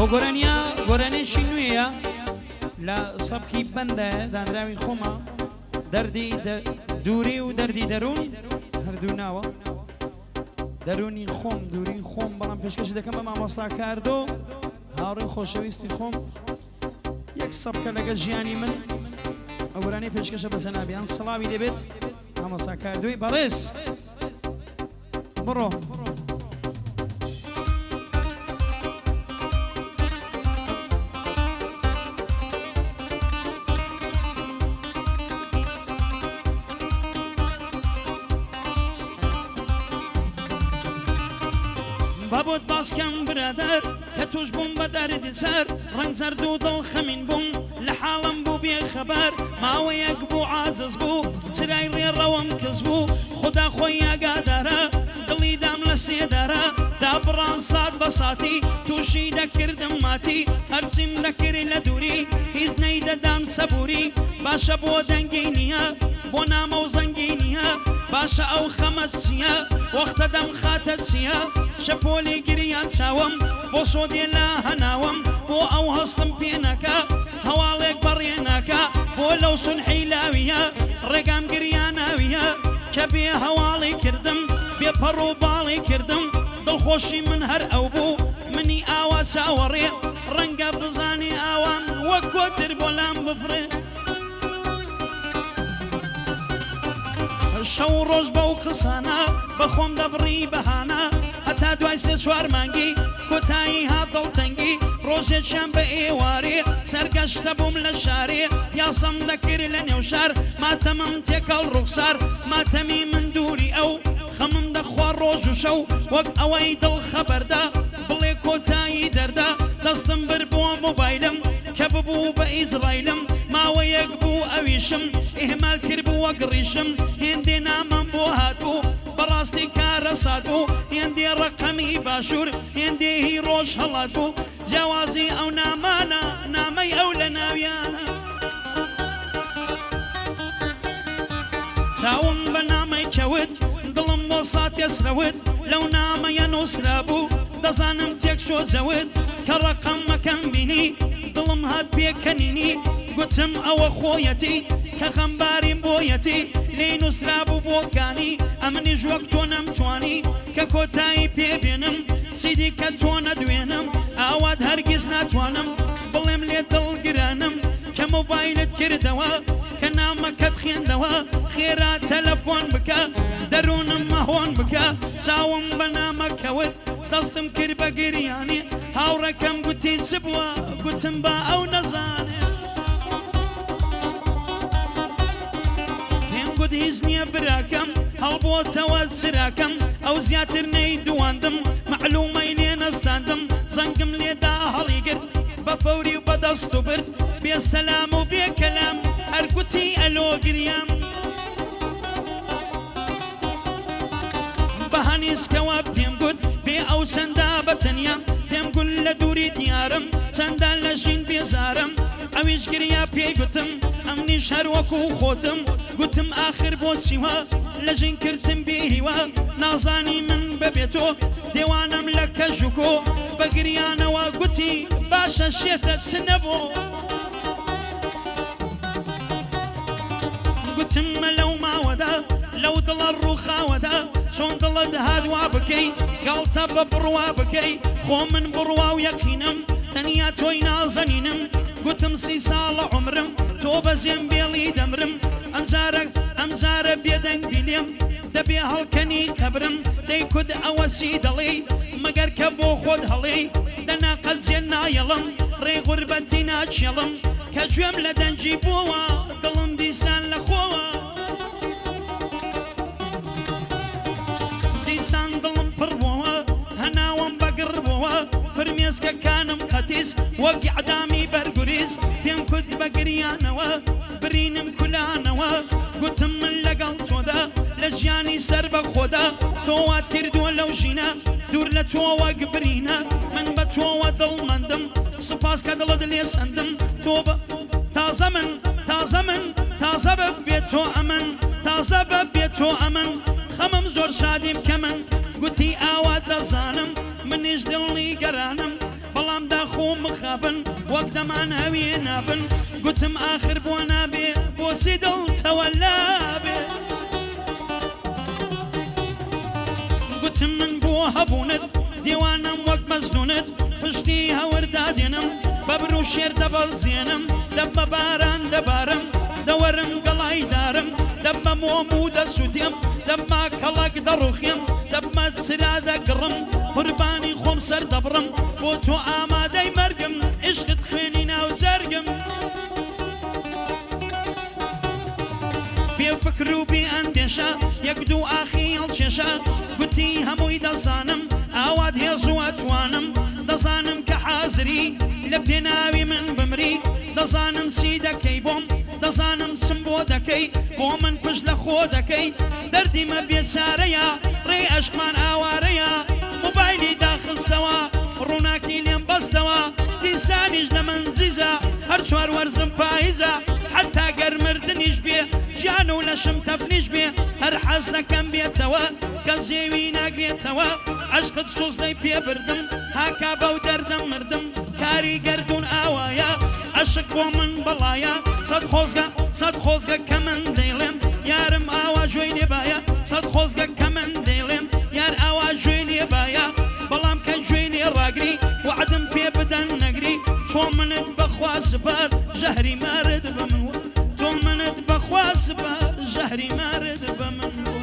بۆ گۆرانیا گۆرانێکی نوێیە لە سەبکی بەندە دانراوی خۆمە دەردی دووری و دەردی دەرون هەردوو ناوە دەرونی خۆم دووری خۆم بەڵام پێشکەش دەکەم بە مامۆستا کاردۆ هاڕێ خۆشەویستی خۆم یەک سەبکە لەگە ژیانی من ئەورانەی پێشکەشە بە زەنابیان سەڵاوی دەبێت مامۆستا کاردوی بەڕێز بڕۆ. بەبت باسکەم برادەر کە توش بووم بە دەردی سەر ڕنگ زەرد و دڵ خەمین بووم لە حاڵم بوو بێ خەبەر ماوە یەک بوو عزز بوو سرای ڕێڕەوەم کەس بوو خدا خۆی ئاگادارە دڵی دام لە سێدارە دابڕان سات بە ساتی تووشی دەکردم ماتی هەرچیم دەکردی لە دووری هیچ نەی دەدام سەبووری باشە بۆ دەنگی نییە بۆ نامە و زەنگی نییە باشە ئەو خەمە چییە وەختە دەم خاتە چییە شەپۆلی گریان چاوم بۆ سۆدێ لە هەناوم بۆ ئەو هەستم پێنەکە هەواڵێک بەڕێنەکە بۆ لەو سنحی لاویە ڕێگام گریانناویە کە بێ هەواڵی کردم بێ پەڕۆ باڵی کردم دڵخۆشی من هەر ئەو بوو منی ئاوا چاوەڕێ ڕەنگە بزانی ئاوان وەک کۆتر بۆ لام بفرێت شەو ڕۆژ بەو قسانە بەخۆم دەبڕی بەهانە هەتا دوای سێ چوار مانگی کۆتایی هاتڵ تەنگی ڕۆژێکیان بە ئێوارێ سەرگەشتە بووم لە شارێ یاسەم دەکرد لە نێوشار ماتەمەم تێکەڵ ڕوخسار ماتەمی من دووری ئەو خەمم دەخوا ڕۆژ و شەو وەک ئەوەی دڵ خەبەردا بڵێ کۆتایی دەردا دەستم بر بووە مۆبایلم کە ببوو بە ئیزرائیلم ماوەیەک بوو ئەویشم ئهمال کرد بوو وەک ڕیشم هێندێ نامم بۆ هاات دەسات و هێندێ ڕقەمی باشوور هێندێهی ڕۆژ هەڵات و جیاوازی ئەو نامانە نامەی ئەو لە ناویانە چاوم بە نامەی کەوت دڵم بۆ ساتێسرەوت لەو نامەیە نووسرا بوو دەزانم تێک شۆزەوت کە ڕقم مەکەم بینی دڵم هات پێکەنینی گوتم ئەوە خۆیەتی کە خەمباریم بۆیەتی لێ نووسرا بوو بۆکانی منی ژوەک تۆ نەمتوانی کە کۆتایی پێبێنم سیدی کە تۆ نەدوێنم ئاوات هەرگیز ناتوانم بڵێم لێ دڵگرانم کە مۆبایلت کردەوە کە نامەکەت خوێندەوە خێرا تەلەفۆن بکە دەروونم مەهۆن بکە چاوم بە نامەکەوت دەستم کرد بە گریانی هاوڕەکەم گوتی سبووە گوتم بە ئەو نەزانێ خۆت هیچ نییە براکەم هەڵبۆتەوە سراکەم ئەو زیاتر نەی دواندم معلومەی لێ نەستاندم زەنگم لێدا هەڵیگرت بە فەوری و بەدەست و برد بێسەلام و بێکەلام هەرگوتی ئەلۆگریام بەهانیسکەوە پێم گوت بێ ئەو چەندا بەتەنیا پێم گول لە دووری دیارم چەندان لە ژین بێزارم ئەویش گریا پێی گوتم ئەمنیش هەروەکو خۆتم گوتم آخر بۆ سیوا لە ژین کردتم بێهیوە نازانی من ببێتۆ دێوانم لە کەژوکۆ بە گریانەوە گوتی باشە شێتە چ نەبوو گوتممە لەو ماوەدا لەو دڵە ڕووخاوەدا چۆن دڵت هادوا بکەی گاڵتە بە بڕوا بکەی خۆ من بڕوا و یەقینم تەنیا تۆی نازەنینم گوتم سی ساڵە عمرم تۆ بەزیێم بێڵی دەمرم ئەمزارە ئەمزارە بێدەنگ بینێم دەبێ هەڵکەنی کەبرم دەی کود ئەوەسی دەڵێ مەگەر کە بۆ خۆت هەڵێ دەنا قەزیێن نایەڵم ڕێ غوربەتی ناچێڵم کە گوێم لە دەنجی بووە دڵم دیسان لە خۆوە دیسان دڵم پڕبووە هەناوم بەگڕبووە فرمێسکەکانم هاتیز وەک عدامی بەرگریز پێم کت بە گریانەوە برینم کولانەوە گوتم من لەگەڵ تۆدا لە ژیانی سەر بە خۆدا تۆوات کردووە لەو ژینە دوور لە تۆوە گبرینە من بە تۆوە دڵمەندم سپاس کە دڵت لێ سندم تۆ بە تازە من تازە من تازە بە بێت تۆ ئەمن تازە بە بێت تۆ ئەمن خەمم زۆر شادیم کە من گوتی ئاوا دەزانم منیش دڵنی گەرانم دەمان هەوی نابن گوتم آخر بۆ نابێ بۆچی دڵتەوە لابێ گوتم من بۆ هەبوونت دیوانم وەک مەزدونت پشتی هەوردا دێنم بەبر و شێر دەبەڵ زیێنم دەب بە باران دەبارم دەوەرم گەڵای دارم دەمە مۆم و دەسوودیم دەما کەڵک دەڕوخیم دەمە سرا دەگڕم قوربانی خۆم سەر دەبڕم بۆ تۆ ئامادەی مەرگم عشقت خوێنی ناو زەرگم. فکر و بی ئەندێشە یەک دوو ئاخی هەڵچێشە گوتی هەمووی دەزانم ئاوات هێزووە توانم دەزانم کە حازری لە پێناوی من بمری دەزانم چی دەکەی بۆم دەزانم چم بۆ دەکەی بۆ من پش لە خۆ دەکەی دەردیمە بێچارەیە ڕێ ئەشمان ئاوارەیە موبایلی داخستەوە ڕووناکی لێم بەستەوە دیسانیش لە من زیزە هەر چوار وەرزم پاییزە حتا گەرمردنیش بێ ژیان و لەشم تەفنیش بێ هەر حەز نەکەم بێتەوە کە زێوی ناگرێتەوە عشقت سوزدەی پێبردم هاکا بەو دەردەم مردم کاری گردون ئاوایە عاشق بۆ من بەڵایە سەد خۆزگە سەد خۆزگە کە من دەیڵێم یارم ئاوا ژۆی نێبایە سەد خۆزگە کە من دەیڵێم یار ئاوا ژێ نێبایە بەڵام کە ژێنێ ڕاگری وعدم پێ بدەن نەگری تۆ منت بەخوا سپار ژەهری مارد بم تۆ منت بەخوا سپار ژەهری مارد بە من بوو